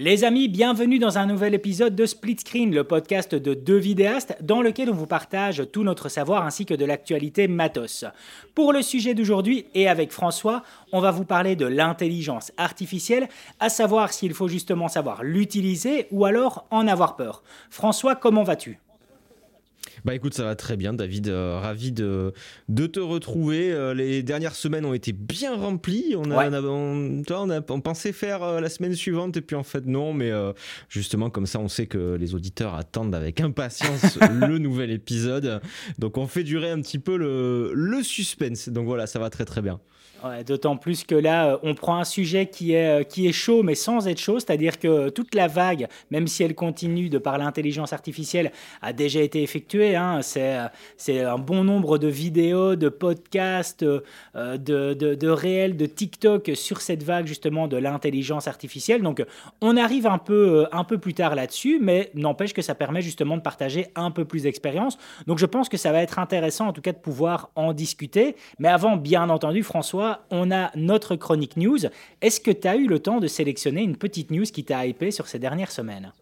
Les amis, bienvenue dans un nouvel épisode de Split Screen, le podcast de deux vidéastes dans lequel on vous partage tout notre savoir ainsi que de l'actualité matos. Pour le sujet d'aujourd'hui et avec François, on va vous parler de l'intelligence artificielle, à savoir s'il faut justement savoir l'utiliser ou alors en avoir peur. François, comment vas-tu? Bah écoute, ça va très bien, David. Euh, ravi de, de te retrouver. Euh, les dernières semaines ont été bien remplies. On, a, on, a, on, pensait faire euh, la semaine suivante et puis en fait non. Mais justement, comme ça, on sait que les auditeurs attendent avec impatience le nouvel épisode. Donc on fait durer un petit peu le, le suspense. Donc voilà, ça va très très bien. D'autant plus que là, euh, on prend un sujet qui est, euh, qui est chaud, mais sans être chaud, c'est-à-dire que toute la vague, même si elle continue de par l'intelligence artificielle, a déjà été effectuée. Hein. Euh, c'est un bon nombre de vidéos, de podcasts, de, de, de, réels, de TikTok sur cette vague justement de l'intelligence artificielle. Donc on arrive un peu, un peu plus tard là-dessus, mais n'empêche que ça permet justement de partager un peu plus d'expérience. Donc je pense que ça va être intéressant en tout cas de pouvoir en discuter. Mais avant, bien entendu, François, on a notre chronique news. Est-ce que tu as eu le temps de sélectionner une petite news qui t'a hypé sur ces dernières semaines?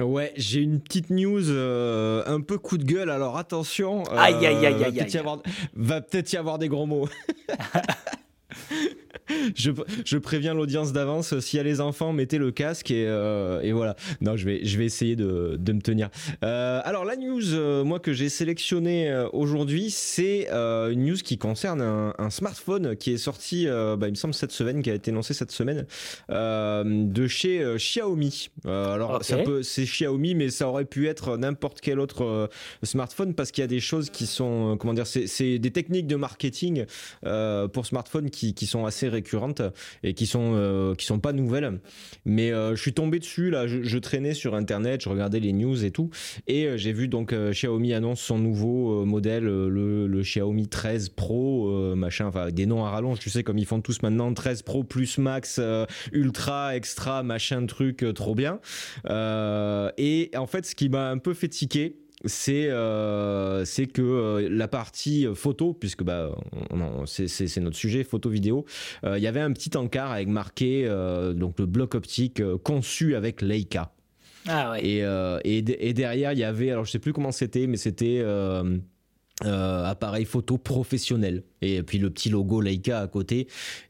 Ouais, j'ai une petite news euh, un peu coup de gueule, alors attention. Euh, aïe, aïe, aïe, aïe, aïe. Va peut-être y avoir des gros mots. je, préviens l'audience d'avance. S'il y a les enfants, mettez le casque et, euh, voilà. Non, je vais, je vais essayer de, me tenir. Euh, alors, la news, euh, moi, que j'ai sélectionné aujourd'hui, c'est une news qui concerne un, smartphone qui est sorti, bah, il me semble, cette semaine, qui a été lancé cette semaine, de chez Xiaomi. alors, c'est Xiaomi, mais ça aurait pu être n'importe quel autre smartphone parce qu'il y a des choses qui sont, comment dire, c'est des techniques de marketing pour smartphone qui, qui sont assez récurrentes et qui sont euh, qui sont pas nouvelles. Mais euh, je suis tombé dessus là, je, traînais sur internet, je regardais les news et tout, et euh, j'ai vu donc Xiaomi annonce son nouveau modèle, le, Xiaomi 13 Pro, machin, enfin des noms à rallonge, tu sais comme ils font tous maintenant, 13 Pro plus Max, Ultra, Extra, machin truc, trop bien. et en fait, ce qui m'a un peu fait tiquer, c'est euh, c'est que euh, la partie photo, puisque bah, c'est notre sujet, photo vidéo, euh, il y avait un petit encart avec marqué donc le bloc optique conçu avec Leica. Ah ouais. Et, et, et, derrière, il y avait, alors je sais plus comment c'était, mais c'était appareil photo professionnel. Et puis le petit logo Leica à côté.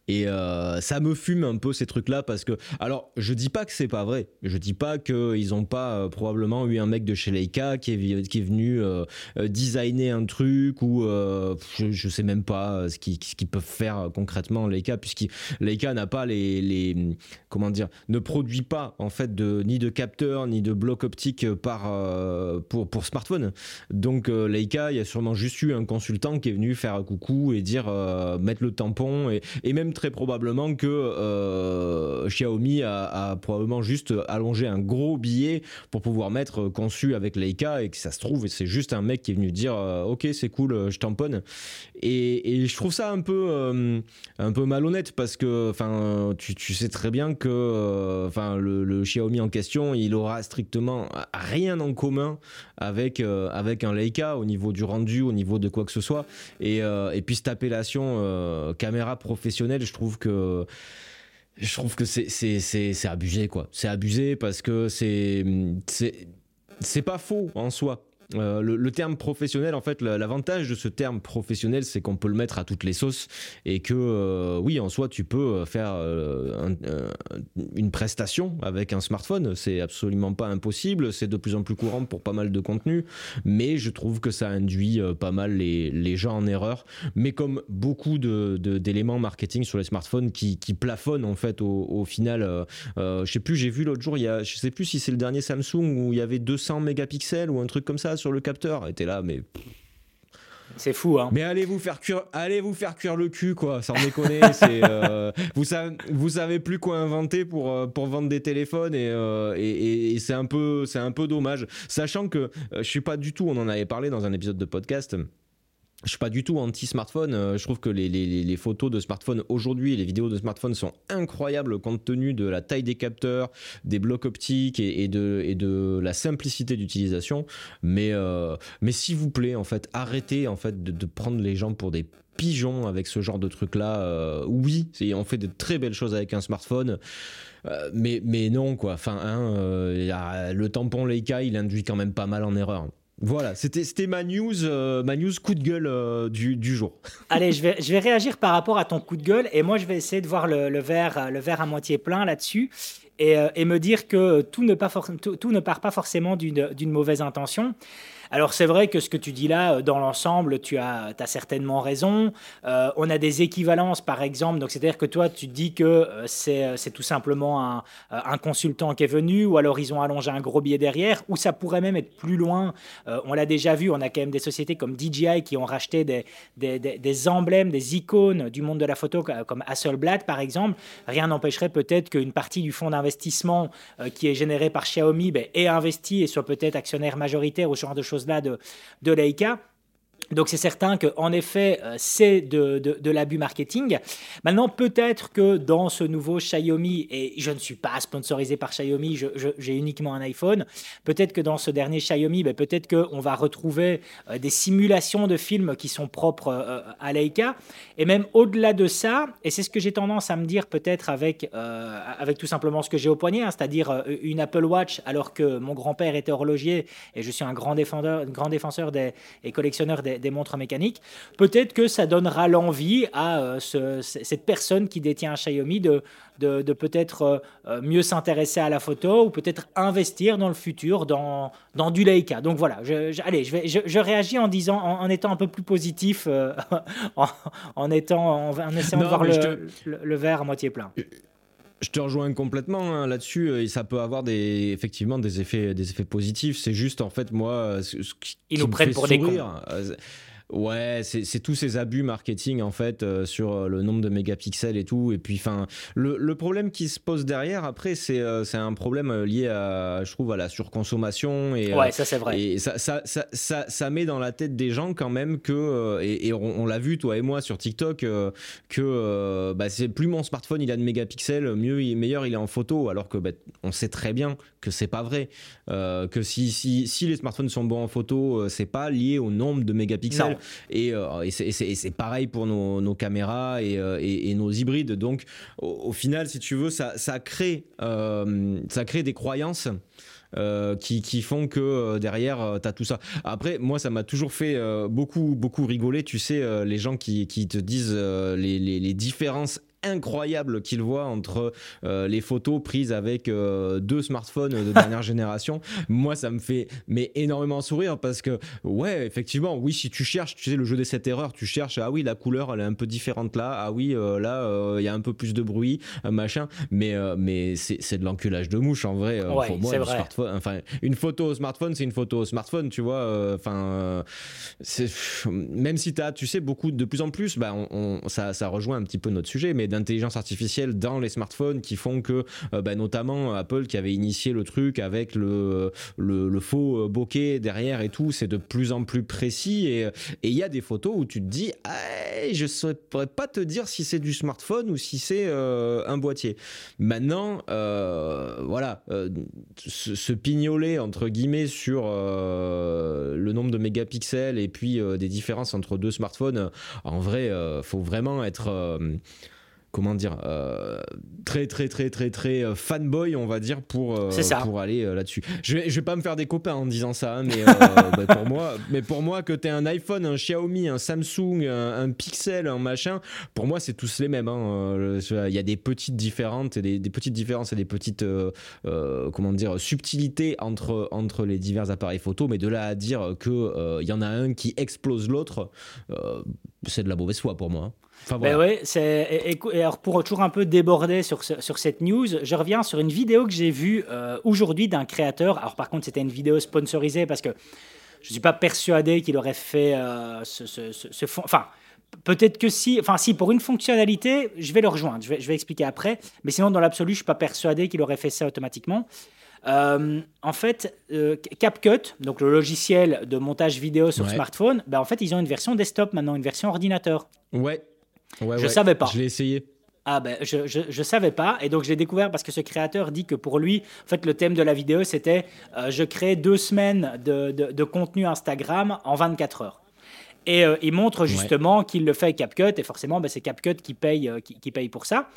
Et euh, ça me fume un peu ces trucs-là parce que, alors, je dis pas que c'est pas vrai. Je dis pas qu'ils ont pas euh, probablement eu un mec de chez Leica qui est, qui est venu euh, designer un truc ou je, je, sais même pas ce qu'ils peuvent faire concrètement Leica puisque Leica n'a pas les, les, comment dire, ne produit pas en fait de ni de capteurs ni de blocs optiques par pour pour smartphone. Donc Leica, il y a sûrement juste eu un consultant qui est venu faire coucou et dire mettre le tampon et, et même très probablement que euh, Xiaomi a, probablement juste allongé un gros billet pour pouvoir mettre conçu avec Leica et que ça se trouve c'est juste un mec qui est venu dire euh, ok c'est cool je tamponne. Et, je trouve ça un peu euh, un peu malhonnête parce que enfin tu, sais très bien que enfin le, Xiaomi en question il aura strictement rien en commun avec avec un Leica au niveau du rendu au niveau de quoi que ce soit. Et, et puis appellation caméra professionnelle je trouve que je trouve que c'est abusé quoi. C'est abusé parce que c'est c'est pas faux en soi. Euh, le, terme professionnel, en fait, l'avantage de ce terme professionnel, c'est qu'on peut le mettre à toutes les sauces et que, euh, oui, en soi, tu peux euh, faire une prestation avec un smartphone. C'est absolument pas impossible. C'est de plus en plus courant pour pas mal de contenus, mais je trouve que ça induit pas mal les, gens en erreur. Mais comme beaucoup d'éléments marketing sur les smartphones qui, plafonnent en fait au, final, je sais plus, j'ai vu l'autre jour, il y je sais plus si c'est le dernier Samsung où il y avait 200 mégapixels ou un truc comme ça sur le capteur. était là, mais. C'est fou, hein. Mais allez vous faire cuire, allez vous faire cuire le cul, quoi. Sans déconner, c'est. Euh, vous savez, vous savez plus quoi inventer pour euh, pour vendre des téléphones euh, et, et, c'est un peu c'est un peu dommage, sachant que je suis pas du tout. On en avait parlé dans un épisode de podcast je suis pas du tout anti-smartphone. Euh, je trouve que les, photos de smartphone aujourd'hui, les vidéos de smartphone sont incroyables compte tenu de la taille des capteurs, des blocs optiques et, et de, et la simplicité d'utilisation. Mais, euh, mais s'il vous plaît, en fait, arrêtez en fait de, prendre les gens pour des pigeons avec ce genre de truc-là. oui, on fait de très belles choses avec un smartphone. mais, mais non, quoi. Enfin, hein, le tampon Leica, il induit quand même pas mal en erreur. Voilà, c'était ma news, ma news coup de gueule du, du, jour. Allez, je vais, je vais réagir par rapport à ton coup de gueule et moi je vais essayer de voir le, verre, le verre à moitié plein là-dessus. Et, et, me dire que tout ne, pas tout ne part pas forcément d'une mauvaise intention. Alors c'est vrai que ce que tu dis là, euh, dans l'ensemble, tu as, certainement raison. Euh, on a des équivalences, par exemple. Donc c'est-à-dire que toi, tu dis que euh, c'est tout simplement un, consultant qui est venu, ou alors ils ont allongé un gros billet derrière, ou ça pourrait même être plus loin. on l'a déjà vu, on a quand même des sociétés comme DJI qui ont racheté des, emblèmes, des icônes du monde de la photo, comme Hasselblad par exemple. Rien n'empêcherait peut-être qu'une partie du fonds d'investissement qui est généré par Xiaomi ben, ait investi et soit peut-être actionnaire majoritaire ou ce genre de choses là de, de Leica. Donc c'est certain qu'en effet, euh, c'est de, de, l'abus marketing. Maintenant, peut-être que dans ce nouveau Xiaomi, et je ne suis pas sponsorisé par Xiaomi, j'ai uniquement un iPhone, peut-être que dans ce dernier Xiaomi, ben, peut-être qu'on va retrouver euh, des simulations de films qui sont propres euh, à Leica. Et même au-delà de ça, et c'est ce que j'ai tendance à me dire peut-être avec, avec tout simplement ce que j'ai au poignet, hein, c'est-à-dire une Apple Watch, alors que mon grand-père était horloger et je suis un grand défenseur, grand défenseur et collectionneur des des montres mécaniques, peut-être que ça donnera l'envie à euh, cette personne qui détient un Xiaomi de, de, peut-être euh, euh, mieux s'intéresser à la photo ou peut-être investir dans le futur dans, dans du Leica. Donc voilà, je, allez, je, vais, je, réagis en disant, en, étant un peu plus positif, en, étant, en, essayant de voir le, le, verre à moitié plein. Je te rejoins complètement hein, là-dessus et ça peut avoir des effectivement des effets des effets positifs. C'est juste en fait moi ce, qui ils nous prennent pour sourire, des cons. Euh, Ouais, c'est tous ces abus marketing en fait euh, sur euh, le nombre de mégapixels et tout. Et puis, enfin, le, le, problème qui se pose derrière après, c'est euh, c'est un problème lié à, je trouve, à la surconsommation. Et, ouais, ça c'est vrai. Et ça ça, ça, ça, ça, met dans la tête des gens quand même que, et, et on, l'a vu toi et moi sur TikTok, que bah, c'est plus mon smartphone il a de mégapixels, mieux, meilleur il est en photo, alors que bah, on sait très bien que c'est pas vrai. que si, si, si les smartphones sont bons en photo, c'est pas lié au nombre de mégapixels. Euh, et, c'est pareil pour nos, caméras euh, et, nos hybrides. Donc, au, final, si tu veux, ça, crée, euh, ça crée des croyances. qui, font que derrière tu as tout ça. Après, moi, ça m'a toujours fait beaucoup, beaucoup rigoler. Tu sais, les gens qui, te disent les, les, différences incroyable qu'il voit entre euh, les photos prises avec euh, deux smartphones de dernière génération. Moi, ça me fait mais énormément sourire parce que ouais, effectivement, oui, si tu cherches, tu sais le jeu des 7 erreurs, tu cherches ah oui, la couleur elle est un peu différente là, ah oui, euh, là il y a un peu plus de bruit, machin, mais mais c'est de l'enculage de mouche en vrai. pour moi, smartphone, enfin une photo au smartphone, c'est une photo au smartphone, tu vois, enfin c'est même si tu as tu sais beaucoup de plus en plus bah on, ça ça rejoint un petit peu notre sujet mais d'intelligence artificielle dans les smartphones qui font que, euh, bah, notamment Apple qui avait initié le truc avec le, le, faux bokeh derrière et tout, c'est de plus en plus précis et il y a des photos où tu te dis, je ne pourrais pas te dire si c'est du smartphone ou si c'est euh, un boîtier. Maintenant, euh, voilà, ce, pignoler entre guillemets sur le nombre de mégapixels et puis des différences entre deux smartphones, en vrai, faut vraiment être comment dire, euh, très très très très très euh, fanboy, on va dire, pour, euh, pour aller là-dessus. Je vais, je vais pas me faire des copains en disant ça, hein, mais, bah, pour moi, mais pour moi, que tu un iPhone, un Xiaomi, un Samsung, un, Pixel, un machin, pour moi, c'est tous les mêmes. Hein. Il y a des petites différentes, des, des petites différences et des petites, comment dire, subtilités entre, entre les divers appareils photo, mais de là à dire qu'il y en a un qui explose l'autre, c'est de la mauvaise foi pour moi. Hein. Ben ouais, c'est et, alors pour toujours un peu déborder sur, sur cette news, je reviens sur une vidéo que j'ai vue euh, aujourd'hui d'un créateur. Alors par contre, c'était une vidéo sponsorisée parce que je suis pas persuadé qu'il aurait fait euh, ce, ce, ce, enfin. Peut-être que si, enfin si, pour une fonctionnalité, je vais le rejoindre, je vais, je vais expliquer après, mais sinon dans l'absolu, je suis pas persuadé qu'il aurait fait ça automatiquement. Euh, en fait, CapCut, donc le logiciel de montage vidéo sur smartphone, ben en fait, ils ont une version desktop maintenant, une version ordinateur. Ouais, je ne savais pas. Je l'ai essayé. Ah ben, je, je, savais pas. Et donc, je l'ai découvert parce que ce créateur dit que pour lui, en fait, le thème de la vidéo, c'était euh, je crée deux semaines de, de, contenu Instagram en 24 heures. Et il montre justement qu'il le fait avec CapCut, et forcément, bah, c'est CapCut qui paye, qui, paye pour ça.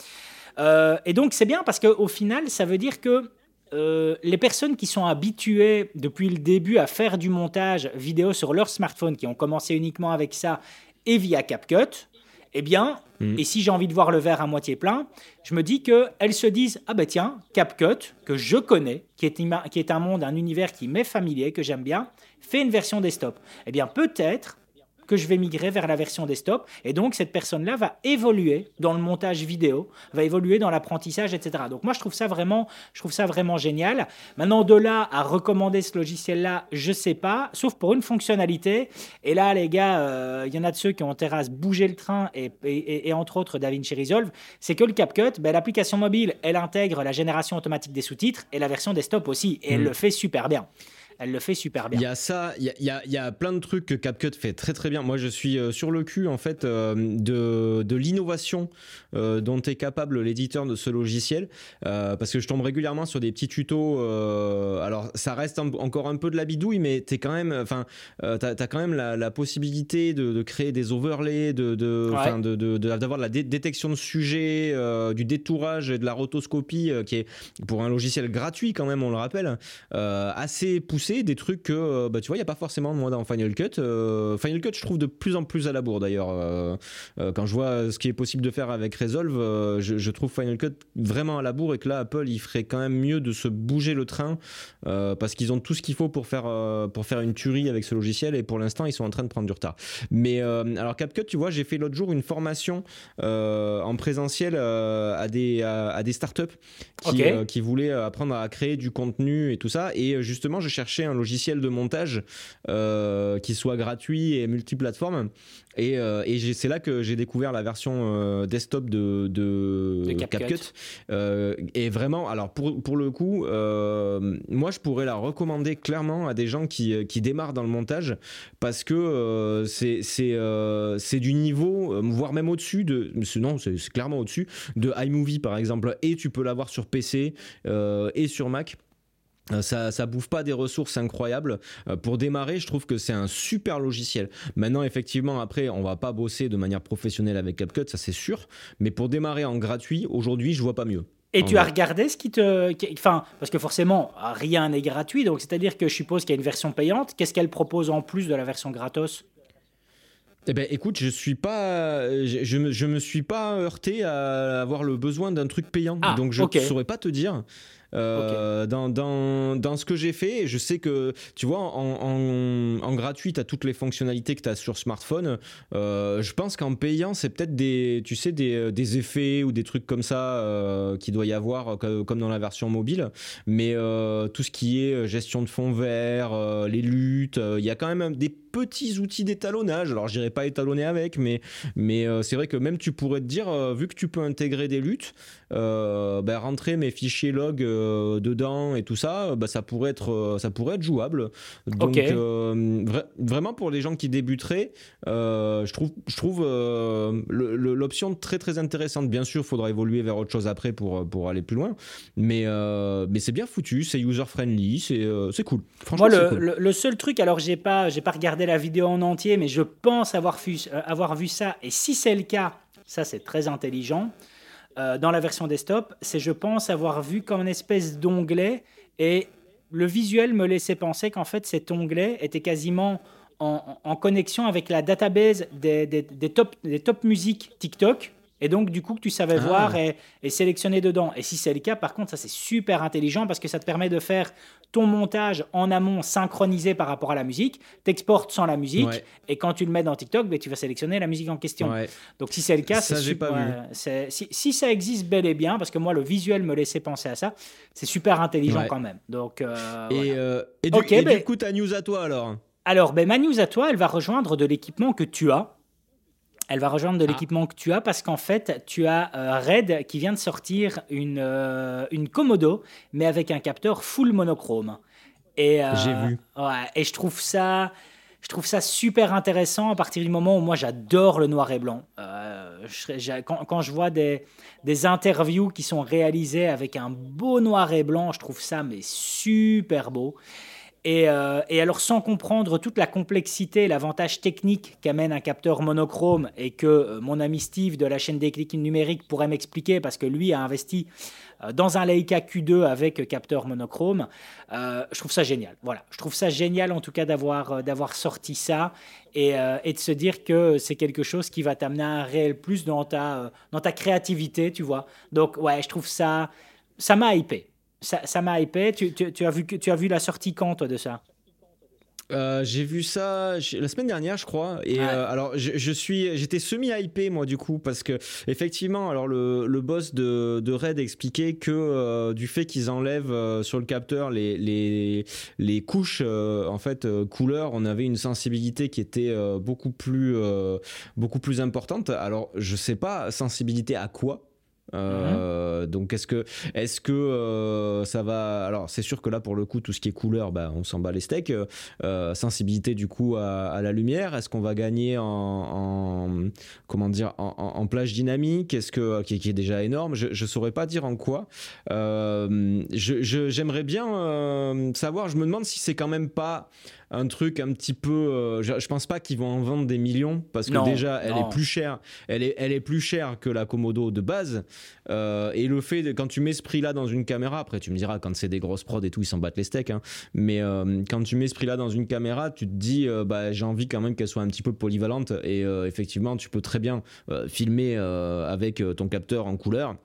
et donc, c'est bien parce qu'au final, ça veut dire que les personnes qui sont habituées depuis le début à faire du montage vidéo sur leur smartphone, qui ont commencé uniquement avec ça et via CapCut, eh bien, mm. et si j'ai envie de voir le verre à moitié plein, je me dis qu'elles se disent Ah ben tiens, CapCut, que je connais, qui est, qui est un monde, un univers qui m'est familier, que j'aime bien, fait une version desktop. Eh bien, peut-être que je vais migrer vers la version desktop. Et donc, cette personne-là va évoluer dans le montage vidéo, va évoluer dans l'apprentissage, etc. Donc, moi, je trouve ça vraiment, je trouve ça vraiment génial. Maintenant, de là à recommander ce logiciel-là, je sais pas, sauf pour une fonctionnalité. Et là, les gars, euh, il y en a de ceux qui ont terrasse bouger le train et, et, entre autres DaVinci Resolve, c'est que le CapCut, ben, l'application mobile, elle intègre la génération automatique des sous-titres et la version desktop aussi. Et elle mm. le fait super bien elle le fait super bien. Il y a ça, il y a, y a, plein de trucs que CapCut fait très très bien. Moi, je suis euh, sur le cul en fait euh, de, de l'innovation euh, dont est capable l'éditeur de ce logiciel, parce que je tombe régulièrement sur des petits tutos. alors, ça reste encore un peu de la bidouille, mais t'es quand même, enfin, t'as as quand même la, possibilité de, créer des overlays, de, d'avoir de, de, la détection de sujets, du détourage et de la rotoscopie, qui est pour un logiciel gratuit quand même, on le rappelle, assez poussé des trucs que euh, bah, tu vois, il n'y a pas forcément moi dans Final Cut. Euh, Final Cut, je trouve de plus en plus à la bourre d'ailleurs. Euh, quand je vois ce qui est possible de faire avec Resolve, je, trouve Final Cut vraiment à la bourre et que là, Apple, il ferait quand même mieux de se bouger le train parce qu'ils ont tout ce qu'il faut pour faire, pour faire une tuerie avec ce logiciel et pour l'instant, ils sont en train de prendre du retard. Mais alors, CapCut, tu vois, j'ai fait l'autre jour une formation en présentiel à, des, à, des startups qui, qui voulaient apprendre à créer du contenu et tout ça. Et justement, je cherchais un logiciel de montage euh, qui soit gratuit et multiplateforme. Et, euh, et c'est là que j'ai découvert la version euh, desktop de, de, CapCut. et vraiment, alors pour, pour le coup, moi je pourrais la recommander clairement à des gens qui, qui démarrent dans le montage parce que c'est c'est du niveau, voire même au-dessus de. Non, c'est clairement au-dessus de iMovie par exemple. Et tu peux l'avoir sur PC et sur Mac. Euh, ça, ça bouffe pas des ressources incroyables. Euh, pour démarrer, je trouve que c'est un super logiciel. Maintenant, effectivement, après, on va pas bosser de manière professionnelle avec CapCut, ça c'est sûr. Mais pour démarrer en gratuit, aujourd'hui, je vois pas mieux. Et tu as regardé ce qui te. Enfin, parce que forcément, rien n'est gratuit. Donc, c'est-à-dire que je suppose qu'il y a une version payante. Qu'est-ce qu'elle propose en plus de la version gratos? Eh ben, écoute, je suis pas, je, me, je me suis pas heurté à avoir le besoin d'un truc payant, ah, donc je ne saurais pas te dire. Euh, dans, dans, dans, ce que j'ai fait, je sais que, tu vois, en, en, en gratuit, tu as toutes les fonctionnalités que tu as sur smartphone. Euh, je pense qu'en payant, c'est peut-être des, tu sais, des, des, effets ou des trucs comme ça euh, qu'il doit y avoir, comme dans la version mobile. Mais tout ce qui est gestion de fond vert, les luttes, il y a quand même des petits outils d'étalonnage. Alors, je pas étalonner avec, mais, mais c'est vrai que même tu pourrais te dire, vu que tu peux intégrer des luttes, ben, rentrer mes fichiers log euh, dedans et tout ça, bah, ça pourrait être euh, ça pourrait être jouable. Donc euh, vraiment pour les gens qui débuteraient, je trouve je trouve l'option très très intéressante. Bien sûr, il faudra évoluer vers autre chose après pour pour aller plus loin, mais mais c'est bien foutu, c'est user friendly, c'est cool. Franchement, le, le, seul truc, alors j'ai pas pas regardé la vidéo en entier, mais je pense avoir vu avoir vu ça et si c'est le cas, ça c'est très intelligent. Euh, dans la version desktop, c'est je pense avoir vu comme une espèce d'onglet et le visuel me laissait penser qu'en fait cet onglet était quasiment en, connexion avec la database des, des, top, des top musiques TikTok et donc, du coup, que tu savais ah. voir et, sélectionner dedans. Et si c'est le cas, par contre, ça c'est super intelligent parce que ça te permet de faire ton montage en amont synchronisé par rapport à la musique. T'exportes sans la musique et quand tu le mets dans TikTok, ben, tu vas sélectionner la musique en question. Donc, si c'est le cas, c'est super. Si, si, ça existe bel et bien, parce que moi, le visuel me laissait penser à ça, c'est super intelligent quand même. Donc, euh, et, euh, et, du, et ben coup, ta news à toi alors? Alors, ben, ma news à toi, elle va rejoindre de l'équipement que tu as. Elle va rejoindre de ah. l'équipement que tu as parce qu'en fait, tu as euh, Red qui vient de sortir une, euh, une Komodo, mais avec un capteur full monochrome. Et, euh, J'ai vu. Ouais, et je trouve ça. Je trouve ça super intéressant à partir du moment où moi j'adore le noir et blanc. Je, quand, quand, je vois des, des interviews qui sont réalisées avec un beau noir et blanc, je trouve ça mais super beau. Et, et, alors sans comprendre toute la complexité, l'avantage technique qu'amène un capteur monochrome et que mon ami Steve de la chaîne des clics numériques pourrait m'expliquer parce que lui a investi euh, dans un Leica Q2 avec capteur monochrome. Euh, je trouve ça génial. Voilà, je trouve ça génial en tout cas d'avoir euh, d'avoir sorti ça et, et, de se dire que c'est quelque chose qui va t'amener un réel plus dans ta dans ta créativité, tu vois. Donc ouais, je trouve ça ça m'a hypé. Ça m'a hypé. Tu, tu, tu, as vu tu as vu la sortie quand toi de ça? Euh, j'ai vu ça la semaine dernière, je crois. Et euh, alors, je, suis, j'étais semi hypé moi du coup parce que effectivement, alors le, le boss de, de Red expliquait que euh, du fait qu'ils enlèvent sur le capteur les les, les couches en fait couleurs, on avait une sensibilité qui était beaucoup plus beaucoup plus importante. Alors, je sais pas sensibilité à quoi? Euh, donc est-ce que est-ce que euh, ça va alors c'est sûr que là pour le coup tout ce qui est couleur bah, on s'en bat les steaks. Euh, sensibilité du coup à, la lumière. Est-ce qu'on va gagner en, comment dire en, plage dynamique? Est-ce que qui, est déjà énorme? Je, je saurais pas dire en quoi. J'aimerais bien savoir. Je me demande si c'est quand même pas un truc un petit peu. Euh, je, pense pas qu'ils vont en vendre des millions parce que déjà elle est plus chère. Elle est, elle est plus chère que la Komodo de base. Euh, et le fait de, quand tu mets ce prix-là dans une caméra, après tu me diras quand c'est des grosses prods et tout, ils s'en battent les steaks. Hein, mais euh, quand tu mets ce prix-là dans une caméra, tu te dis bah j'ai envie quand même qu'elle soit un petit peu polyvalente et effectivement tu peux très bien filmer avec ton capteur en couleur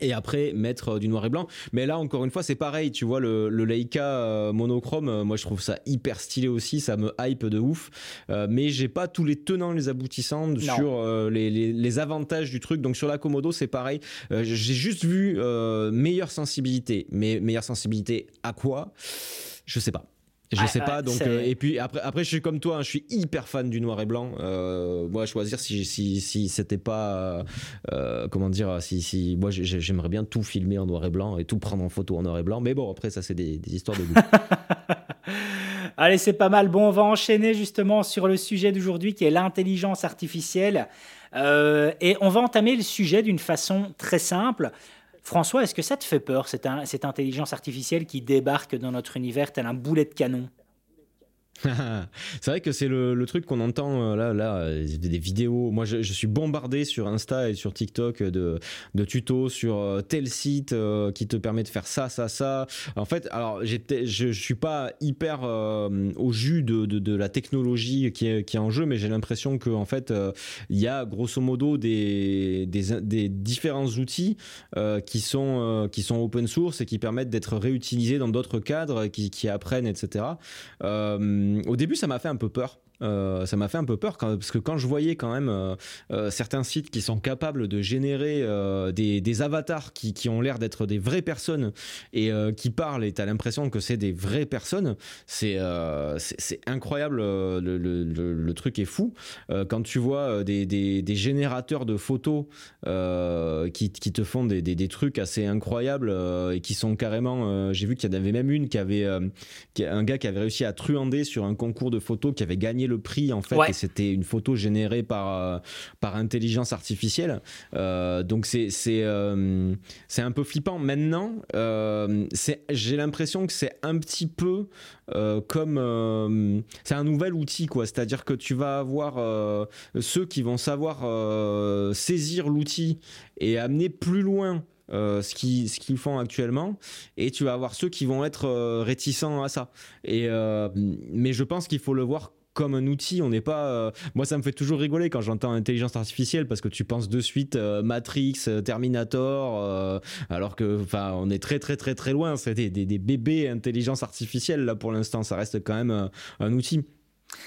et après mettre euh, du noir et blanc. Mais là, encore une fois, c'est pareil. Tu vois, le, Leica euh, monochrome, euh, moi je trouve ça hyper stylé aussi. Ça me hype de ouf. mais j'ai pas tous les tenants, les aboutissants sur les, avantages du truc. Donc sur la Komodo, c'est pareil. j'ai juste vu meilleure sensibilité. Mais meilleure sensibilité à quoi? Je sais pas. Je sais pas, donc euh, et puis après, après je suis comme toi, hein, je suis hyper fan du noir et blanc. Euh, moi, choisir si si, si c'était pas euh, comment dire, si si moi j'aimerais bien tout filmer en noir et blanc et tout prendre en photo en noir et blanc, mais bon après ça c'est des, des histoires de goût. Allez, c'est pas mal. Bon, on va enchaîner justement sur le sujet d'aujourd'hui qui est l'intelligence artificielle. et on va entamer le sujet d'une façon très simple. François, est-ce que ça te fait peur, cette, intelligence artificielle qui débarque dans notre univers tel un boulet de canon? c'est vrai que c'est le, truc qu'on entend euh, là, là, euh, des vidéos. Moi, je, suis bombardé sur Insta et sur TikTok de, tutos sur euh, tel site qui te permet de faire ça, ça, ça. En fait, alors, je, je suis pas hyper au jus de, la technologie qui est, en jeu, mais j'ai l'impression que en fait, il y a grosso modo des, différents outils qui sont qui sont open source et qui permettent d'être réutilisés dans d'autres cadres, qui, apprennent, etc. au début, ça m'a fait un peu peur euh, ça m'a fait un peu peur parce que quand je voyais quand même euh, euh, certains sites qui sont capables de générer des, avatars qui, ont l'air d'être des vraies personnes et qui parlent et tu as l'impression que c'est des vraies personnes, c'est c'est incroyable, le, truc est fou. quand tu vois des, générateurs de photos qui, te font des, trucs assez incroyables et qui sont carrément, j'ai vu qu'il y en avait même une qui avait, un gars qui avait réussi à truander sur un concours de photos qui avait gagné le prix en fait et c'était une photo générée par euh, par intelligence artificielle. Euh, donc c'est c'est euh, c'est un peu flippant. Maintenant c'est j'ai l'impression que c'est un petit peu comme c'est un nouvel outil quoi. C'est-à-dire que tu vas avoir ceux qui vont savoir saisir l'outil et amener plus loin ce qu'ils ce qu'ils font actuellement et tu vas avoir ceux qui vont être réticents à ça. Et mais je pense qu'il faut le voir comme un outil. On n'est pas. Euh, moi, ça me fait toujours rigoler quand j'entends intelligence artificielle parce que tu penses de suite euh, Matrix, euh, Terminator, alors que, enfin, on est très très très très loin. C'est des, des, bébés intelligence artificielle là pour l'instant. Ça reste quand même un outil.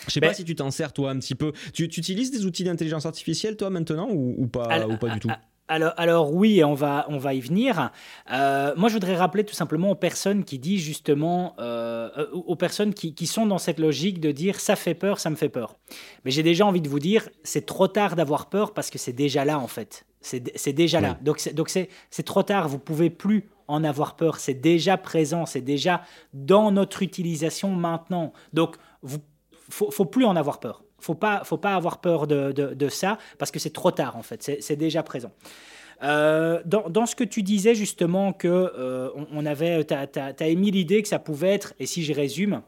Je sais pas si tu t'en sers toi un petit peu. Tu, utilises des outils d'intelligence artificielle toi maintenant ou, pas ou pas du tout? Alors, alors, oui, on va, on va y venir. Euh, moi, je voudrais rappeler tout simplement aux personnes qui disent justement, euh, euh, aux personnes qui, qui, sont dans cette logique de dire ça fait peur, ça me fait peur. Mais j'ai déjà envie de vous dire, c'est trop tard d'avoir peur parce que c'est déjà là en fait. C'est déjà là. Donc c'est trop tard, vous pouvez plus en avoir peur. C'est déjà présent, c'est déjà dans notre utilisation maintenant. Donc, vous faut, faut plus en avoir peur faut pas, faut pas avoir peur de, de, ça parce que c'est trop tard en fait, c'est déjà présent. Euh, dans, dans, ce que tu disais justement que euh, on, avait, tu as, émis l'idée que ça pouvait être, et si je résume,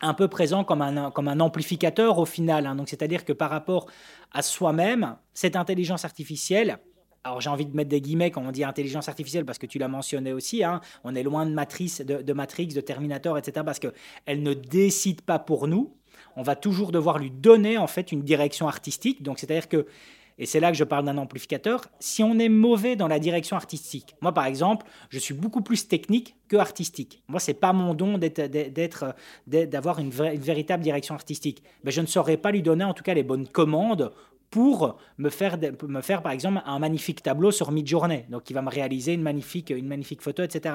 un peu présent comme un, comme un amplificateur au final. Hein. Donc, c'est-à-dire que par rapport à soi-même, cette intelligence artificielle, alors j'ai envie de mettre des guillemets quand on dit intelligence artificielle parce que tu l'as mentionné aussi, hein, on est loin de Matrice, de, Matrix, de Terminator, etc. parce qu'elle ne décide pas pour nous. On va toujours devoir lui donner en fait une direction artistique. Donc c'est-à-dire que et c'est là que je parle d'un amplificateur, si on est mauvais dans la direction artistique. Moi, par exemple, je suis beaucoup plus technique que artistique. Moi, c'est pas mon don d'être, d'avoir une, une, véritable direction artistique. Mais je ne saurais pas lui donner, en tout cas, les bonnes commandes pour me faire, me faire par exemple un magnifique tableau sur mid-journée, donc qui va me réaliser une magnifique, une magnifique photo, etc.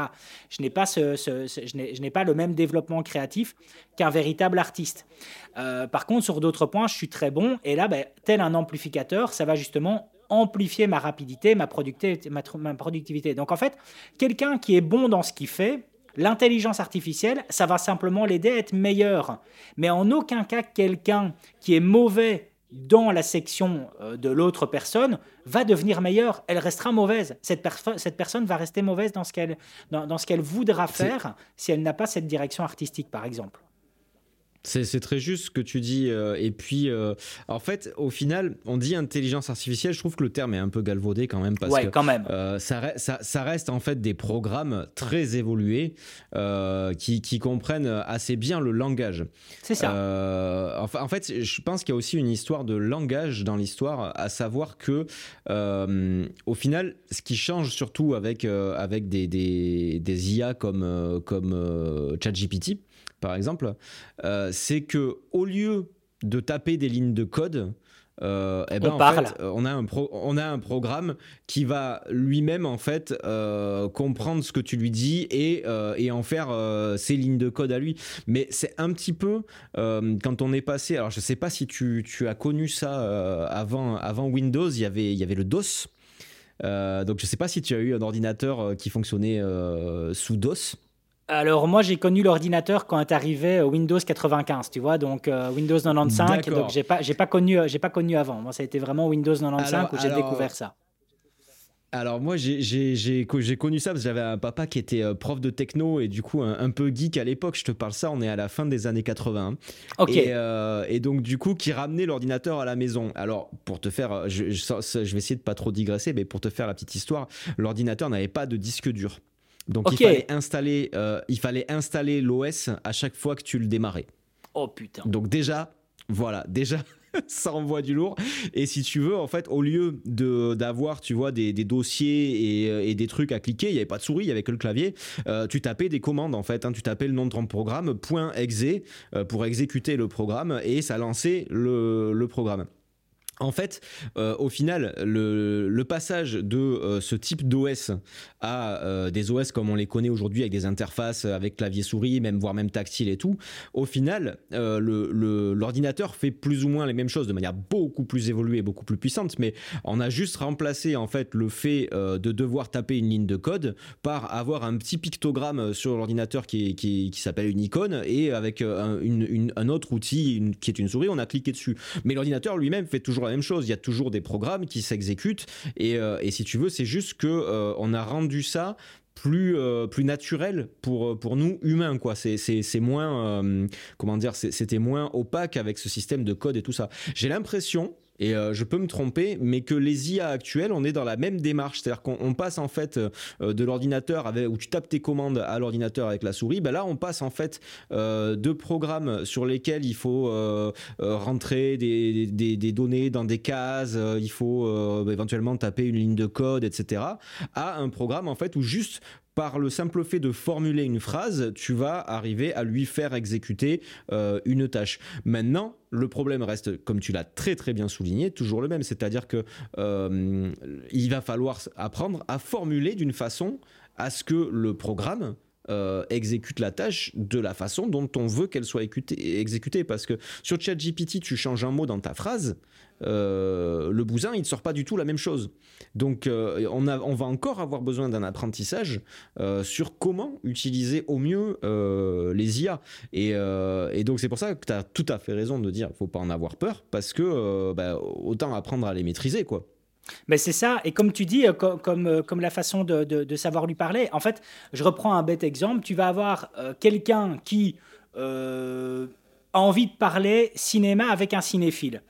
Je n'ai pas, ce, je n'ai pas le même développement créatif qu'un véritable artiste. Euh, par contre, sur d'autres points, je suis très bon, et là, ben, tel un amplificateur, ça va justement amplifier ma rapidité, ma productivité, ma, ma productivité. Donc en fait, quelqu'un qui est bon dans ce qu'il fait, L'intelligence artificielle, ça va simplement l'aider à être meilleur. Mais en aucun cas, quelqu'un qui est mauvais dans la section euh, de l'autre personne va devenir meilleure, elle restera mauvaise. Cette, cette personne va rester mauvaise dans ce qu'elle dans, ce qu'elle voudra faire si elle n'a pas cette direction artistique, par exemple. C'est très juste ce que tu dis. Euh, et puis, euh, en fait, au final, on dit intelligence artificielle. Je trouve que le terme est un peu galvaudé quand même parce que quand même. Euh, ça, ça, reste en fait des programmes très évolués qui, qui, comprennent assez bien le langage. C'est ça. Enfin, en fait, je pense qu'il y a aussi une histoire de langage dans l'histoire, à savoir que, au final, ce qui change surtout avec, avec des, des, des IA comme, comme ChatGPT, par exemple, euh, c'est que au lieu de taper des lignes de code, euh, eh ben, on, en Fait, on, a un on a un programme qui va lui-même en fait euh, comprendre ce que tu lui dis et, et en faire ses lignes de code à lui. Mais c'est un petit peu quand on est passé. Alors je sais pas si tu, tu as connu ça avant, avant Windows. Il y avait, il y avait le DOS. donc je sais pas si tu as eu un ordinateur qui fonctionnait sous DOS. Alors moi j'ai connu l'ordinateur quand est arrivé Windows 95, tu vois, donc euh, Windows 95, donc j'ai pas j'ai pas connu euh, j'ai pas connu avant. Moi ça a été vraiment Windows 95 où j'ai découvert ça. Alors moi j'ai connu ça parce que j'avais un papa qui était euh, prof de techno et du coup un, peu geek à l'époque. Je te parle ça, on est à la fin des années 80. Ok. Et, donc du coup qui ramenait l'ordinateur à la maison. Alors pour te faire, je, je vais essayer de pas trop digresser, mais pour te faire la petite histoire, l'ordinateur n'avait pas de disque dur. Donc il fallait installer, euh, il fallait installer l'OS à chaque fois que tu le démarrais. Oh putain. Donc déjà, voilà, déjà ça envoie du lourd. Et si tu veux, en fait, au lieu de d'avoir, tu vois, des, dossiers et, et, des trucs à cliquer, il n'y avait pas de souris, il n'y avait que le clavier. Euh, tu tapais des commandes, en fait. Hein. tu tapais le nom de ton programme, point .exe, euh, pour exécuter le programme, et ça lançait le, le programme. En fait, euh, au final, le, passage de euh, ce type d'OS à euh, des OS comme on les connaît aujourd'hui avec des interfaces avec clavier souris, même voire même tactile et tout, au final, l'ordinateur fait plus ou moins les mêmes choses de manière beaucoup plus évoluée, beaucoup plus puissante, mais on a juste remplacé en fait le fait de devoir taper une ligne de code par avoir un petit pictogramme sur l'ordinateur qui, qui, s'appelle une icône et avec un autre outil qui est une souris, on a cliqué dessus. Mais l'ordinateur lui-même fait toujours la même chose. Il y a toujours des programmes qui s'exécutent. Et, euh, et, si tu veux, c'est juste que euh, on a rendu ça plus euh, plus naturel pour pour nous humains quoi. C'est c'est moins comment dire c'était moins opaque avec ce système de code et tout ça. J'ai l'impression et euh, je peux me tromper, mais que les IA actuelles, on est dans la même démarche. C'est-à-dire qu'on passe en fait euh, de l'ordinateur où tu tapes tes commandes à l'ordinateur avec la souris. Ben là, on passe en fait euh, de programmes sur lesquels il faut rentrer des, des, des, données dans des cases, il faut éventuellement taper une ligne de code, etc. à un programme en fait où juste par le simple fait de formuler une phrase, tu vas arriver à lui faire exécuter euh, une tâche. Maintenant, le problème reste, comme tu l'as très très bien souligné, toujours le même, c'est-à-dire que euh, il va falloir apprendre à formuler d'une façon à ce que le programme euh, exécute la tâche de la façon dont on veut qu'elle soit exécutée. Parce que sur ChatGPT, tu changes un mot dans ta phrase, euh, le bousin, il ne sort pas du tout la même chose. Donc, euh, on, a, on, va encore avoir besoin d'un apprentissage sur comment utiliser au mieux les IA. Et, donc, c'est pour ça que tu as tout à fait raison de dire faut pas en avoir peur, parce que bah, autant apprendre à les maîtriser, quoi. Mais c'est ça, et comme tu dis, comme, comme, la façon de, savoir lui parler, en fait, je reprends un bête exemple, tu vas avoir quelqu'un qui a envie de parler cinéma avec un cinéphile.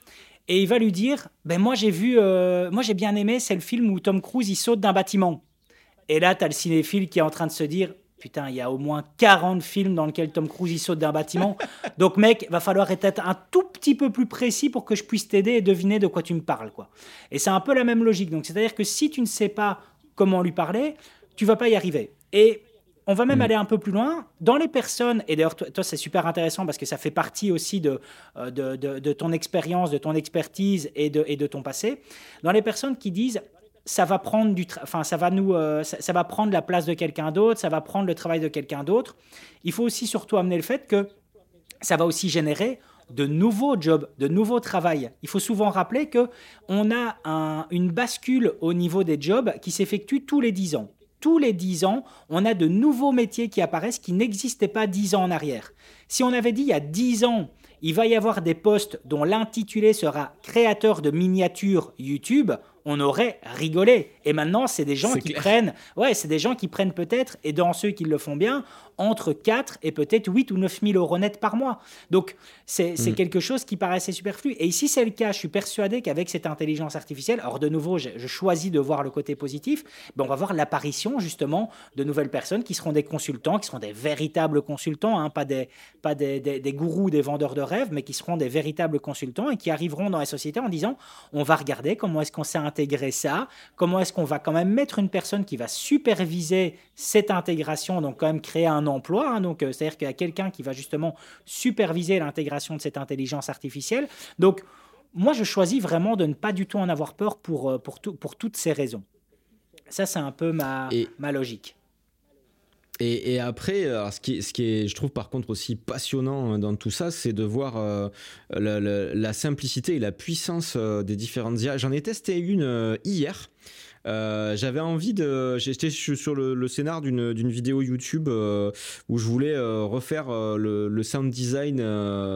Et il va lui dire, ben moi j'ai vu, moi j'ai bien aimé, c'est le film où Tom Cruise il saute d'un bâtiment. Et là, tu as le cinéphile qui est en train de se dire, Putain, il y a au moins 40 films dans lesquels Tom Cruise il saute d'un bâtiment. Donc, mec, va falloir être un tout petit peu plus précis pour que je puisse t'aider et deviner de quoi tu me parles. quoi. Et c'est un peu la même logique. Donc, c'est-à-dire que si tu ne sais pas comment lui parler, tu vas pas y arriver. Et on va même mm. aller un peu plus loin. Dans les personnes, et d'ailleurs, toi, c'est super intéressant parce que ça fait partie aussi de, euh, de, de, ton expérience, de ton expertise et de, et de ton passé. Dans les personnes qui disent ça va prendre du enfin ça va nous euh, ça, va prendre la place de quelqu'un d'autre, ça va prendre le travail de quelqu'un d'autre. Il faut aussi surtout amener le fait que ça va aussi générer de nouveaux jobs, de nouveaux travails. Il faut souvent rappeler que on a une bascule au niveau des jobs qui s'effectue tous les 10 ans. Tous les 10 ans, on a de nouveaux métiers qui apparaissent qui n'existaient pas 10 ans en arrière. Si on avait dit il y a 10 ans, il va y avoir des postes dont l'intitulé sera créateur de miniatures YouTube, on aurait rigolé. Et maintenant, c'est des gens qui prennent, ouais, c'est des gens qui prennent peut-être, et dans ceux qui le font bien, entre 4 et peut-être 8 ou 9 000 euros net par mois. Donc, c'est mm. quelque chose qui paraissait superflu. Et ici, c'est le cas. Je suis persuadé qu'avec cette intelligence artificielle, alors de nouveau, je, choisis de voir le côté positif, ben on va voir l'apparition justement de nouvelles personnes qui seront des consultants, qui seront des véritables consultants, hein, pas, des, pas des, des, gourous, des vendeurs de rêves, mais qui seront des véritables consultants et qui arriveront dans la société en disant, on va regarder comment est-ce qu'on s'est intégrer ça, comment est-ce qu'on va quand même mettre une personne qui va superviser cette intégration, donc quand même créer un emploi. Hein, donc, euh, c'est-à-dire qu'il y a quelqu'un qui va justement superviser l'intégration de cette intelligence artificielle. Donc, moi, je choisis vraiment de ne pas du tout en avoir peur pour, euh, pour, tout, pour toutes ces raisons. Ça, c'est un peu ma, ma logique. Et, après, ce, qui, ce qui est, je trouve par contre aussi passionnant hein, dans tout ça, c'est de voir euh, la, simplicité et la puissance des différentes IA. J'en ai testé une hier. Euh, j'avais envie de. J'étais sur le, le scénar d'une vidéo YouTube euh, où je voulais euh, refaire le, le, sound design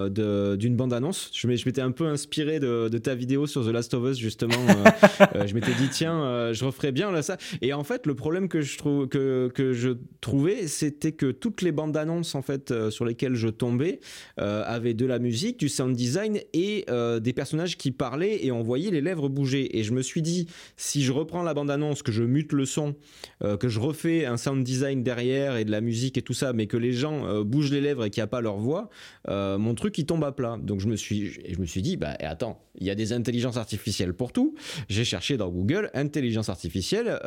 d'une bande-annonce. Je m'étais un peu inspiré de, de, ta vidéo sur The Last of Us, justement. je m'étais dit, tiens, je referais bien là, ça. Et en fait, le problème que je, trouve, que, que je trouvais, c'était que toutes les bandes-annonces en fait, sur lesquelles je tombais avaient de la musique, du sound design et des personnages qui parlaient et on voyait les lèvres bouger. Et je me suis dit, si je reprends la bande annonce que je mute le son, euh, que je refais un sound design derrière et de la musique et tout ça, mais que les gens euh, bougent les lèvres et qu'il n'y a pas leur voix, euh, mon truc il tombe à plat. Donc je me suis, je me suis dit, bah attends, il y a des intelligences artificielles pour tout. J'ai cherché dans Google intelligence artificielle,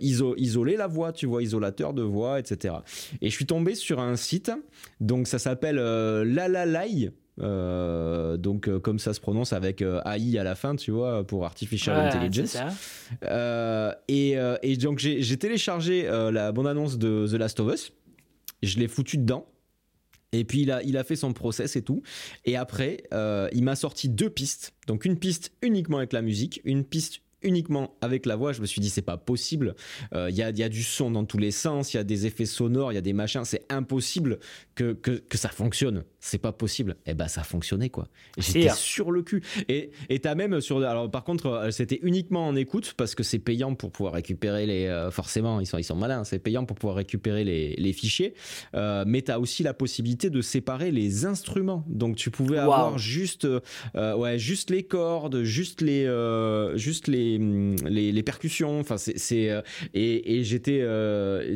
isoler la voix, tu vois, isolateur de voix, etc. Et je suis tombé sur un site, donc ça s'appelle Lalalai. Euh, donc euh, comme ça se prononce avec euh, AI à la fin, tu vois, pour Artificial Intelligence. Et, et, donc j'ai téléchargé la bande-annonce de The Last of Us, je l'ai foutu dedans. Et puis il a, il a fait son process et tout. Et après, il m'a sorti deux pistes. Donc une piste uniquement avec la musique, une piste uniquement avec la voix, je me suis dit c'est pas possible. Il y, a, y, a, du son dans tous les sens, il y a des effets sonores, il y a des machins, c'est impossible que, que, que, ça fonctionne c'est pas possible. Et eh ben ça fonctionnait quoi. J'étais sur le cul. Et et t'as même sur alors par contre euh, c'était uniquement en écoute parce que c'est payant pour pouvoir récupérer les euh, forcément ils sont ils sont malins c'est payant pour pouvoir récupérer les, les fichiers. Euh, mais t'as aussi la possibilité de séparer les instruments. Donc tu pouvais avoir juste euh, ouais juste les cordes, juste les juste les, les, les percussions. Enfin c'est c'est et, j'étais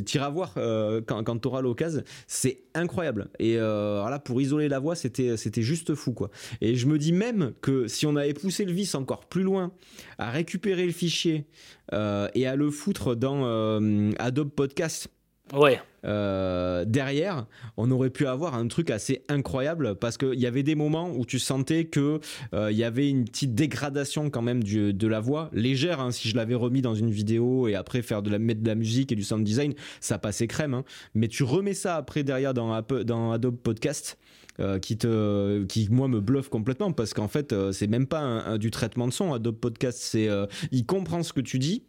tire à voir quand quand t'auras l'occasion. C'est incroyable. Et voilà pour isoler la voix, c'était c'était juste fou quoi. Et je me dis même que si on avait poussé le vice encore plus loin, à récupérer le fichier euh, et à le foutre dans euh, Adobe Podcast. Ouais. Euh, derrière, on aurait pu avoir un truc assez incroyable parce qu'il y avait des moments où tu sentais que il y avait une petite dégradation quand même du, de la voix légère. Hein, si je l'avais remis dans une vidéo et après faire de la mettre de la musique et du sound design, ça passait crème. Hein. Mais tu remets ça après derrière dans, Adobe Podcast euh, qui te qui moi me bluffe complètement parce qu'en fait euh, c'est même pas du traitement de son Adobe Podcast c'est euh, il comprend ce que tu dis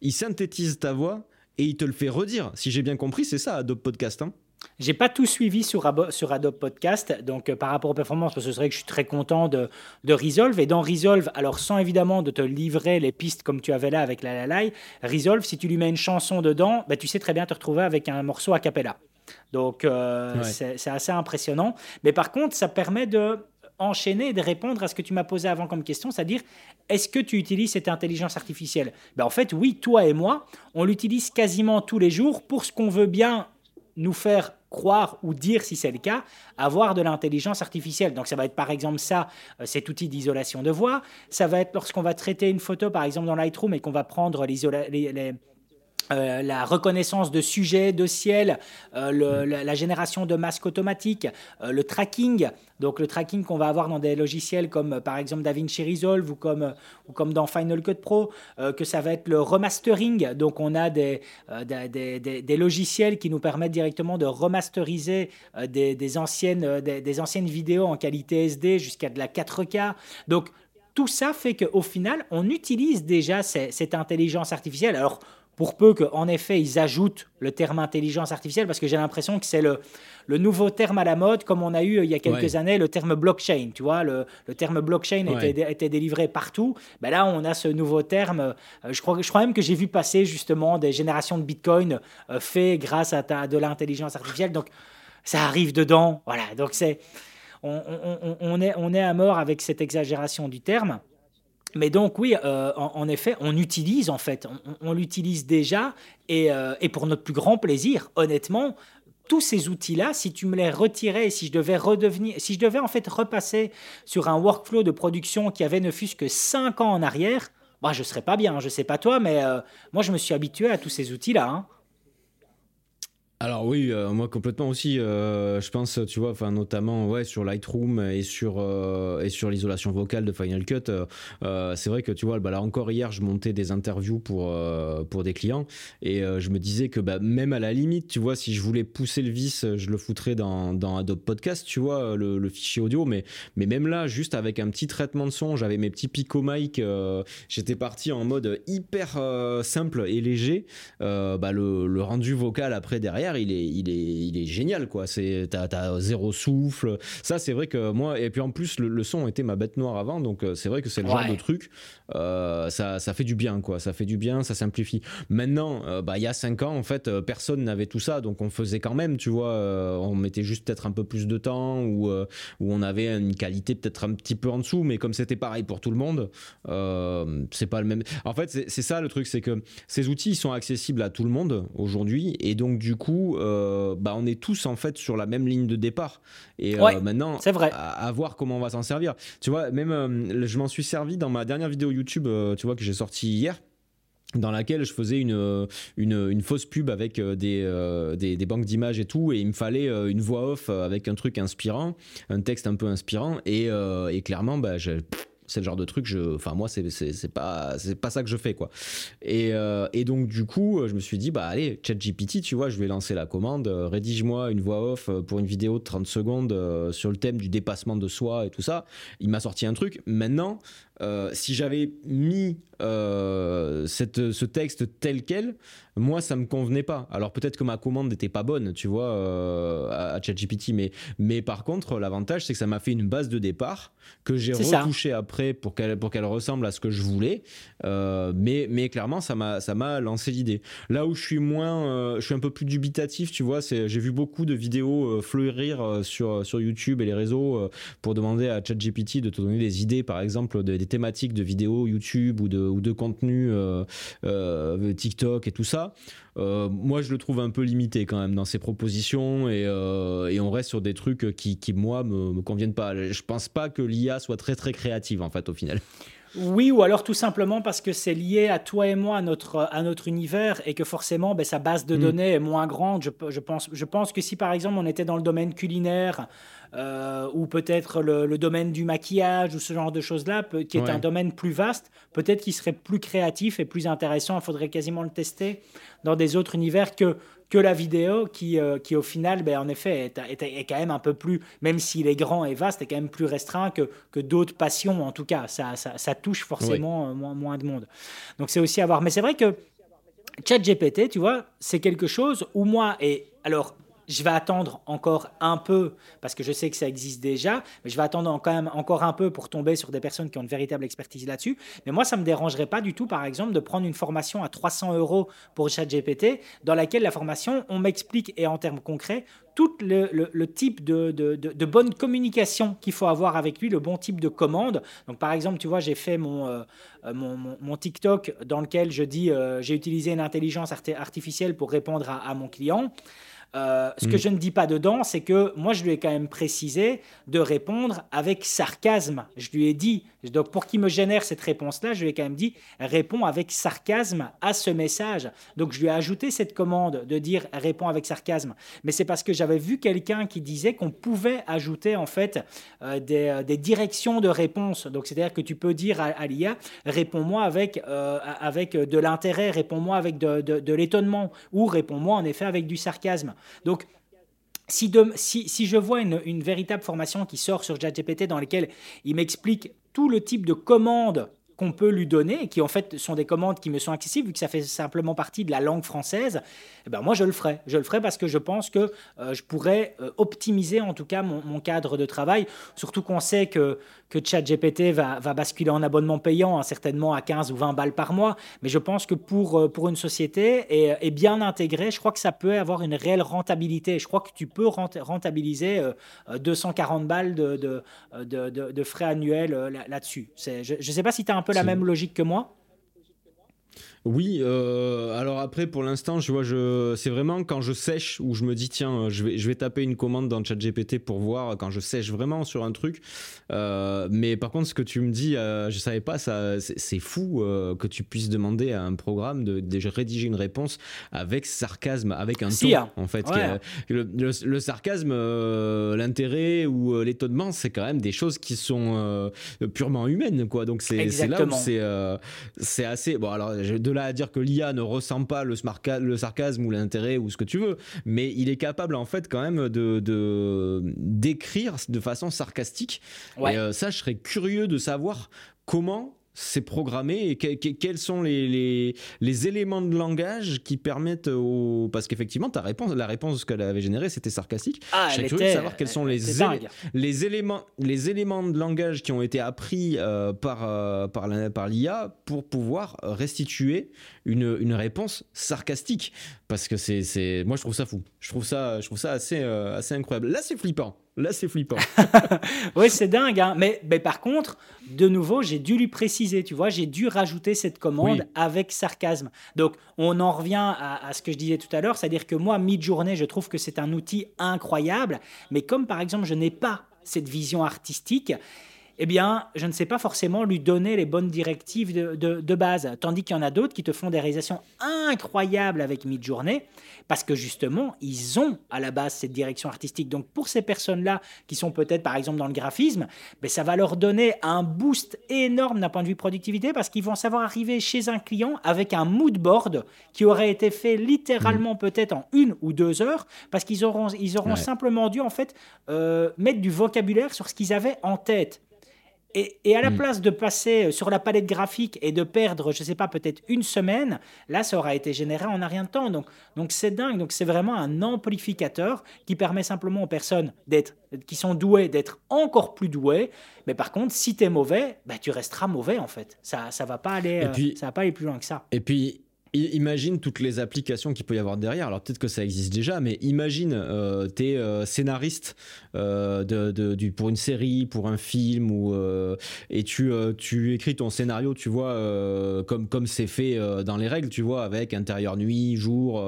il synthétise ta voix et il te le fait redire si j'ai bien compris c'est ça Adobe Podcast hein j'ai pas tout suivi sur, sur Adobe Podcast, donc par rapport aux performances, parce que c'est vrai que je suis très content de, de, Resolve. Et dans Resolve, alors sans évidemment de te livrer les pistes comme tu avais là avec la la Resolve, si tu lui mets une chanson dedans, bah, tu sais très bien te retrouver avec un morceau a cappella. Donc, c'est assez impressionnant. Mais par contre, ça permet de enchaîner et de répondre à ce que tu m'as posé avant comme question, c'est-à-dire est-ce que tu utilises cette intelligence artificielle? Ben En fait, oui, toi et moi, on l'utilise quasiment tous les jours pour ce qu'on veut bien nous faire croire ou dire si c'est le cas, avoir de l'intelligence artificielle. Donc ça va être par exemple ça, euh, cet outil d'isolation de voix. Ça va être lorsqu'on va traiter une photo par exemple dans Lightroom et qu'on va prendre les, les euh, la reconnaissance de sujets, de ciel, euh, la, génération de masques automatiques, euh, le tracking, donc le tracking qu'on va avoir dans des logiciels comme par exemple DaVinci Resolve ou comme, ou comme dans Final Cut Pro, que ça va être le remastering, donc on a des, des, des, logiciels qui nous permettent directement de remasteriser des, anciennes, des, anciennes vidéos en qualité SD jusqu'à de la 4K. Donc tout ça fait qu'au final, on utilise déjà cette intelligence artificielle. Alors, pour peu qu'en effet ils ajoutent le terme intelligence artificielle, parce que j'ai l'impression que c'est le, le, nouveau terme à la mode, comme on a eu il y a quelques années le terme blockchain. Tu vois, le, le terme blockchain était, était, délivré partout. Ben là, on a ce nouveau terme. Euh, je, crois, je crois même que j'ai vu passer justement des générations de Bitcoin euh, faites grâce à, ta, de l'intelligence artificielle. Donc, ça arrive dedans. Voilà. Donc, c'est. On, on, on, est, on est à mort avec cette exagération du terme. Mais donc oui, euh, en, effet, on utilise en fait, on, l'utilise déjà euh, et, pour notre plus grand plaisir, honnêtement, tous ces outils-là, si tu me les retirais, si je devais redevenir, si je devais en fait repasser sur un workflow de production qui avait ne fût-ce que 5 ans en arrière, bah, je serais pas bien. Je sais pas toi, mais euh, moi je me suis habitué à tous ces outils-là. Hein. Alors oui, euh, moi complètement aussi. Euh, je pense, tu vois, enfin notamment ouais sur Lightroom et sur euh, et sur l'isolation vocale de Final Cut. c'est vrai que tu vois, bah, là encore hier, je montais des interviews pour pour des clients et je me disais que bah, même à la limite, tu vois, si je voulais pousser le vis, je le foutrais dans, dans Adobe Podcast, tu vois, le, fichier audio. Mais mais même là, juste avec un petit traitement de son, j'avais mes petits pico mic. J'étais parti en mode hyper simple et léger. bah le rendu vocal après derrière il est, il est, il est génial, quoi. C'est, t'as, as zéro souffle. Ça, c'est vrai que moi, et puis en plus, le, son était ma bête noire avant, donc euh, c'est vrai que c'est le genre de truc. Euh, ça, ça fait du bien, quoi. Ça fait du bien, ça simplifie. Maintenant, euh, bah, il y a 5 ans, en fait, personne n'avait tout ça, donc on faisait quand même, tu vois. on mettait juste peut-être un peu plus de temps ou, où on avait une qualité peut-être un petit peu en dessous, mais comme c'était pareil pour tout le monde, c'est pas le même. En fait, c'est, c'est ça le truc, c'est que ces outils, ils sont accessibles à tout le monde aujourd'hui, et donc du coup, euh, bah, on est tous en fait sur la même ligne de départ. Et euh, maintenant, c'est vrai. À, voir comment on va s'en servir. Tu vois, même euh, je m'en suis servi dans ma dernière vidéo YouTube, tu vois, que j'ai sortie hier dans laquelle je faisais une, une, fausse pub avec des, des, banques d'images et tout, et il me fallait une voix off avec un truc inspirant, un texte un peu inspirant, et, et clairement, bah, je, c'est le genre de truc je enfin moi c'est pas c'est pas ça que je fais quoi. Et, euh, et donc du coup je me suis dit bah allez ChatGPT tu vois je vais lancer la commande euh, rédige-moi une voix off euh, pour une vidéo de 30 secondes sur le thème du dépassement de soi et tout ça. Il m'a sorti un truc. Maintenant si j'avais mis cette, ce texte tel quel moi ça me convenait pas. Alors peut-être que ma commande n'était pas bonne, tu vois, euh, à, ChatGPT, mais, mais par contre l'avantage c'est que ça m'a fait une base de départ que j'ai retouché après pour qu'elle pour qu'elle ressemble à ce que je voulais. Euh, mais mais clairement ça m'a ça m'a lancé l'idée. Là où je suis moins, euh, je suis un peu plus dubitatif, tu vois, c'est j'ai vu beaucoup de vidéos fleurir sur sur YouTube et les réseaux pour demander à ChatGPT de te donner des idées, par exemple des, des thématiques de vidéos YouTube ou de ou de contenu TikTok et tout ça. Euh, moi, je le trouve un peu limité quand même dans ses propositions et, euh, on reste sur des trucs qui, moi, me, me conviennent pas. Je pense pas que l'IA soit très très créative en fait au final. Oui, ou alors tout simplement parce que c'est lié à toi et moi, à notre, à notre univers, et que forcément, ben, sa base de mm. données est moins grande. Je, je, pense, je pense que si par exemple on était dans le domaine culinaire, euh, ou peut-être le, domaine du maquillage, ou ce genre de choses-là, qui est un domaine plus vaste, peut-être qu'il serait plus créatif et plus intéressant. Il faudrait quasiment le tester dans des autres univers que, que la vidéo, qui, euh, qui au final, ben, en effet, est, est, quand même un peu plus, même s'il est grand et vaste, est quand même plus restreint que, que d'autres passions, en tout cas. Ça, ça, ça touche forcément euh, moins, moins de monde. Donc c'est aussi à voir. Mais c'est vrai que ChatGPT, tu vois, c'est quelque chose où moi, et alors je vais attendre encore un peu, parce que je sais que ça existe déjà, mais je vais attendre quand même encore un peu pour tomber sur des personnes qui ont une véritable expertise là-dessus. Mais moi, ça ne me dérangerait pas du tout, par exemple, de prendre une formation à 300 euros pour ChatGPT, dans laquelle la formation, on m'explique, et en termes concrets, tout le, type de, bonne communication qu'il faut avoir avec lui, le bon type de commande. Donc, par exemple, tu vois, j'ai fait mon, euh, mon, mon, TikTok dans lequel je dis euh, j'ai utilisé une intelligence artificielle pour répondre à mon client. Euh, ce que mm. je ne dis pas dedans, c'est que moi, je lui ai quand même précisé de répondre avec sarcasme. Je lui ai dit, donc pour qu'il me génère cette réponse-là, je lui ai quand même dit, réponds avec sarcasme à ce message. Donc je lui ai ajouté cette commande de dire réponds avec sarcasme. Mais c'est parce que j'avais vu quelqu'un qui disait qu'on pouvait ajouter en fait euh, euh, des, directions de réponse. Donc c'est-à-dire que tu peux dire à, l'IA, réponds-moi avec, avec de l'intérêt, réponds-moi avec de, de l'étonnement, ou réponds-moi en effet avec du sarcasme. Donc, si, je vois une, véritable formation qui sort sur ChatGPT dans laquelle il m'explique tout le type de commandes qu'on peut lui donner, qui en fait sont des commandes qui me sont accessibles, vu que ça fait simplement partie de la langue française, eh ben moi je le ferai. Je le ferai parce que je pense que euh, je pourrais euh, optimiser en tout cas mon, cadre de travail, surtout qu'on sait que que ChatGPT va, va basculer en abonnement payant, hein, certainement à 15 ou 20 balles par mois. Mais je pense que pour, euh, pour une société et, bien intégré, je crois que ça peut avoir une réelle rentabilité. Je crois que tu peux rentabiliser 240 euh, balles de, de, de, frais annuels euh, là-dessus. je ne sais pas si tu as un peu la même logique que moi. Oui, euh, alors après, pour l'instant, je vois, je, c'est vraiment quand je sèche où je me dis, tiens, je vais, je vais taper une commande dans ChatGPT pour voir quand je sèche vraiment sur un truc. Euh, mais par contre, ce que tu me dis, euh, je savais pas, ça, c'est, fou que tu puisses demander à un programme de, de, rédiger une réponse avec sarcasme, avec un ton, hein. en fait. Le, sarcasme, l'intérêt ou l'étonnement, c'est quand même des choses qui sont purement humaines, quoi. Donc c'est, c'est là où c'est, c'est assez. Bon, alors, de là à dire que l'IA ne ressent pas le, le sarcasme ou l'intérêt ou ce que tu veux, mais il est capable en fait quand même de d'écrire de, façon sarcastique. Et euh, ça, je serais curieux de savoir comment c'est programmé et quels sont les, les, éléments de langage qui permettent au parce qu'effectivement ta réponse la réponse qu'elle avait générée c'était sarcastique. Ah, curieux de savoir quels sont les, les éléments les éléments de langage qui ont été appris euh, par euh, par par l'IA pour pouvoir restituer une, une réponse sarcastique. Parce que c'est moi je trouve ça fou. Je trouve ça je trouve ça assez euh, assez incroyable. Là c'est flippant Là, c'est flippant. oui, c'est dingue. Hein. Mais, mais, par contre, de nouveau, j'ai dû lui préciser, tu vois, j'ai dû rajouter cette commande avec sarcasme. Donc, on en revient à, à ce que je disais tout à l'heure, c'est-à-dire que moi, mid-journée, je trouve que c'est un outil incroyable. Mais comme par exemple, je n'ai pas cette vision artistique, eh bien, je ne sais pas forcément lui donner les bonnes directives de, base. Tandis qu'il y en a d'autres qui te font des réalisations incroyables avec Midjourney, parce que justement, ils ont à la base cette direction artistique. Donc, pour ces personnes-là, qui sont peut-être par exemple dans le graphisme, ben, ça va leur donner un boost énorme d'un point de vue productivité, parce qu'ils vont savoir arriver chez un client avec un mood board qui aurait été fait littéralement mmh. peut-être en une ou deux heures, parce qu'ils auront, ils auront simplement dû en fait euh, mettre du vocabulaire sur ce qu'ils avaient en tête. Et, à la hmm. place de passer euh, sur la palette graphique et de perdre, je ne sais pas, peut-être une semaine, là, ça aura été généré en un rien de temps. Donc, donc c'est dingue. Donc, c'est vraiment un amplificateur qui permet simplement aux personnes d'être, qui sont douées d'être encore plus douées. Mais par contre, si tu es mauvais, bah, tu resteras mauvais en fait. Ça ne va, pas aller, euh, ça va pas aller plus loin que ça. Et puis, Imagine toutes les applications qu'il peut y avoir derrière. Alors peut-être que ça existe déjà, mais imagine, euh, tu es euh, scénariste euh, de, du, pour une série, pour un film, ou, et tu, tu écris ton scénario, tu vois, comme comme c'est fait dans les règles, tu vois, avec intérieur nuit, jour,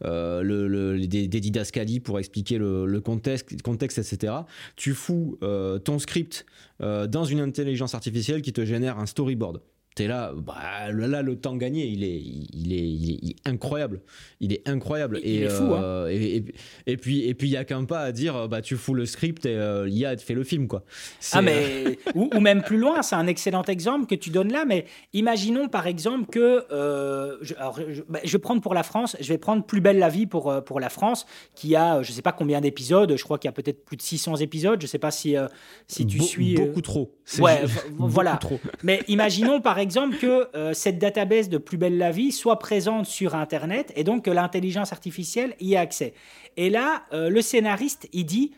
le, des, des, didascalies pour expliquer le, le, contexte, contexte, etc. Tu fous ton script dans une intelligence artificielle qui te génère un storyboard t'es là, bah, là, le temps gagné, il est, il est, il est incroyable. Il est incroyable. et, il est fou, hein. euh, et, et, puis, et puis, il y a qu'un pas à dire, bah, tu fous le script et euh, l'IA fait le film, quoi. Ah, mais, ou, même plus loin, c'est un excellent exemple que tu donnes là, mais imaginons par exemple que, euh, je, bah, je, vais prendre pour la France, je vais prendre Plus belle la vie pour, pour la France, qui a, je sais pas combien d'épisodes, je crois qu'il y a peut-être plus de 600 épisodes, je sais pas si, si tu suis. Beaucoup trop. Ouais, voilà. Trop. Mais imaginons par exemple, exemple, que euh, cette database de Plus belle la vie soit présente sur Internet et donc que l'intelligence artificielle y ait accès. Et là, euh, le scénariste, il dit,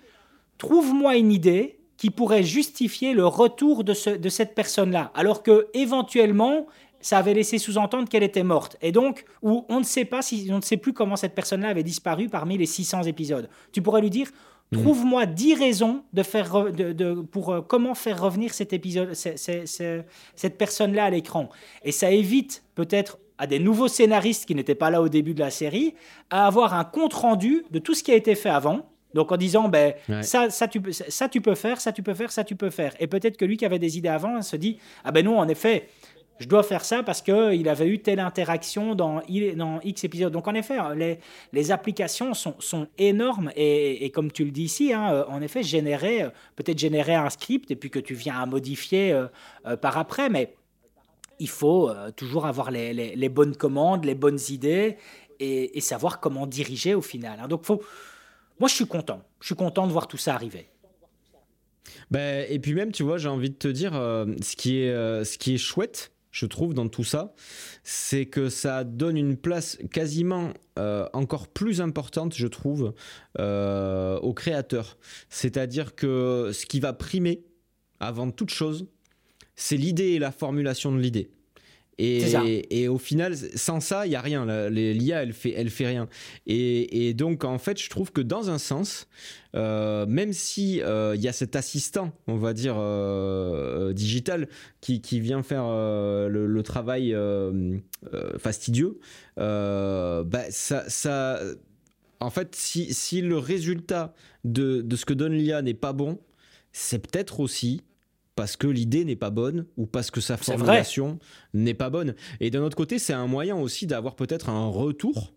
trouve-moi une idée qui pourrait justifier le retour de, ce, de cette personne-là, alors que éventuellement, ça avait laissé sous-entendre qu'elle était morte. Et donc, où on ne sait pas si, on ne sait plus comment cette personne-là avait disparu parmi les 600 épisodes. Tu pourrais lui dire, Mm. Trouve-moi 10 raisons de faire de, pour euh, comment faire revenir cet épisode, cette personne-là à l'écran. Et ça évite peut-être à des nouveaux scénaristes qui n'étaient pas là au début de la série à avoir un compte rendu de tout ce qui a été fait avant. Donc en disant, ben, ça, ça, tu, ça tu peux faire, ça tu peux faire, ça tu peux faire. Et peut-être que lui qui avait des idées avant se dit, ah ben non, en effet, je dois faire ça parce qu'il avait eu telle interaction dans, dans X épisodes. Donc en effet, hein, les, applications sont, sont énormes et, comme tu le dis ici, hein, euh, en effet, générer, euh, peut-être générer un script et puis que tu viens à modifier euh, par après, mais il faut toujours avoir les, bonnes commandes, les bonnes idées et, et savoir comment diriger au final. Hein. Donc faut, moi je suis content, je suis content de voir tout ça arriver. Ben, et puis même, tu vois, j'ai envie de te dire, ce, qui est, ce qui est chouette, je trouve, dans tout ça, c'est que ça donne une place quasiment euh, encore plus importante, je trouve, euh, aux créateurs. C'est-à-dire que ce qui va primer, avant toute chose, c'est l'idée et la formulation de l'idée. Et, et, au final, sans ça, il n'y a rien. L'IA, elle fait, elle fait rien. Et, et, donc, en fait, je trouve que dans un sens, euh, même si il euh, y a cet assistant, on va dire euh, digital, qui, qui, vient faire le, le, travail fastidieux, bah, ça, ça, en fait, si, si le résultat de, de ce que donne l'IA n'est pas bon, c'est peut-être aussi parce que l'idée n'est pas bonne ou parce que sa formulation n'est pas bonne. Et d'un autre côté, c'est un moyen aussi d'avoir peut-être un retour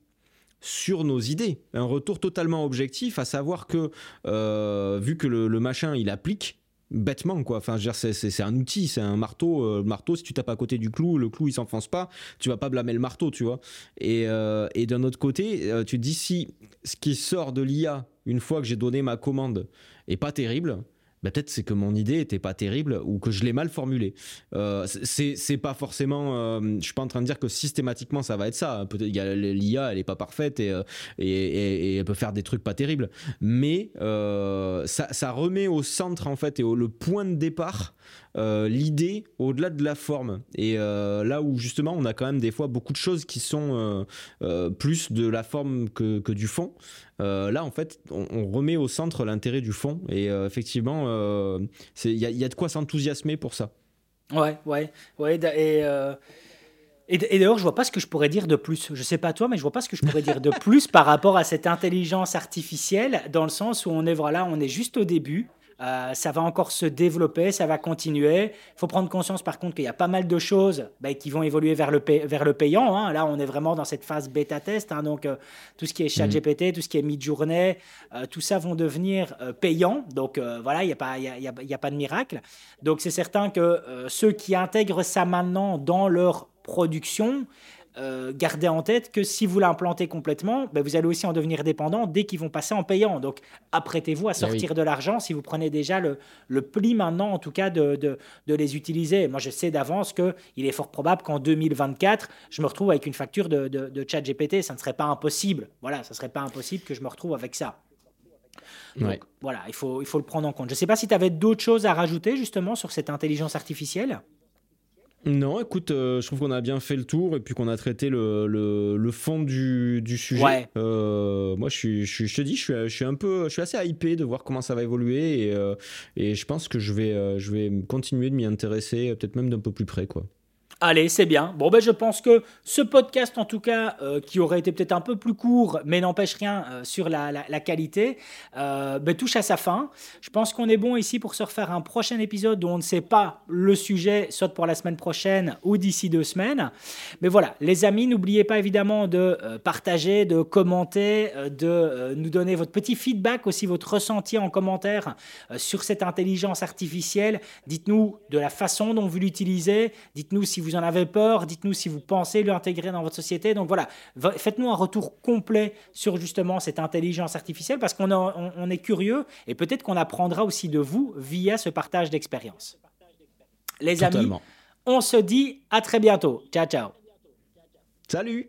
sur nos idées, un retour totalement objectif, à savoir que euh, vu que le, machin il applique bêtement quoi. Enfin c'est un outil c'est un marteau euh, le marteau si tu tapes à côté du clou le clou il s'enfonce pas tu vas pas blâmer le marteau tu vois. Et, euh, et d'un autre côté tu te dis si ce qui sort de l'IA une fois que j'ai donné ma commande est pas terrible bah, peut-être c'est que mon idée était pas terrible ou que je l'ai mal formulée. Euh, c'est pas forcément, euh, je suis pas en train de dire que systématiquement ça va être ça. Peut-être l'IA elle est pas parfaite euh, et, elle peut faire des trucs pas terribles, mais euh, ça, ça, remet au centre en fait et au le point de départ euh, l'idée au-delà de la forme. Et euh, là où justement on a quand même des fois beaucoup de choses qui sont euh, plus de la forme que, que du fond. là en fait on, remet au centre l'intérêt du fond et effectivement il y, y, a de quoi s'enthousiasmer pour ça. Ouais, ouais, ouais. Et, et, d'ailleurs, je vois pas ce que je pourrais dire de plus. Je sais pas toi, mais je vois pas ce que je pourrais dire de plus par rapport à cette intelligence artificielle, dans le sens où on est voilà, on est juste au début. Euh, ça va encore se développer, ça va continuer. Il faut prendre conscience par contre qu'il y a pas mal de choses bah, qui vont évoluer vers le, vers le payant. Hein. Là, on est vraiment dans cette phase bêta-test. Hein. donc, euh, tout ce qui est chat GPT, tout ce qui est mid-journée, euh, tout ça vont devenir payants. Donc, voilà, il n'y a, pas, y a, y a, pas de miracle. Donc, c'est certain que ceux qui intègrent ça maintenant dans leur production, euh, gardez en tête que si vous l'implantez complètement, ben, vous allez aussi en devenir dépendant dès qu'ils vont passer en payant. Donc, apprêtez-vous à eh sortir de l'argent si vous prenez déjà le, le, pli maintenant, en tout cas, de, de, de les utiliser. Moi, je sais d'avance qu'il est fort probable qu'en 2024, je me retrouve avec une facture de, de, chat GPT. Ça ne serait pas impossible. Voilà, ça ne serait pas impossible que je me retrouve avec ça. Donc, voilà, il faut, il faut le prendre en compte. Je ne sais pas si tu avais d'autres choses à rajouter justement sur cette intelligence artificielle? Non, écoute, euh, je trouve qu'on a bien fait le tour et puis qu'on a traité le, le, fond du, du sujet. Euh, moi, je, suis, je, je, te dis, je suis, je suis un peu, je suis assez hypé de voir comment ça va évoluer et, euh, et je pense que je vais, je vais continuer de m'y intéresser, peut-être même d'un peu plus près, quoi. Allez, c'est bien. Bon, ben, je pense que ce podcast, en tout cas, euh, qui aurait été peut-être un peu plus court, mais n'empêche rien euh, sur la, la, qualité, euh, ben, touche à sa fin. Je pense qu'on est bon ici pour se refaire un prochain épisode dont on ne sait pas le sujet, soit pour la semaine prochaine ou d'ici deux semaines. Mais voilà, les amis, n'oubliez pas évidemment de partager, de commenter, de nous donner votre petit feedback, aussi votre ressenti en commentaire sur cette intelligence artificielle. Dites-nous de la façon dont vous l'utilisez. Dites-nous si vous en avez peur, dites-nous si vous pensez l'intégrer dans votre société. Donc voilà, faites-nous un retour complet sur justement cette intelligence artificielle parce qu'on on, est curieux et peut-être qu'on apprendra aussi de vous via ce partage d'expérience. Les amis, On se dit à très bientôt. Ciao, ciao. Salut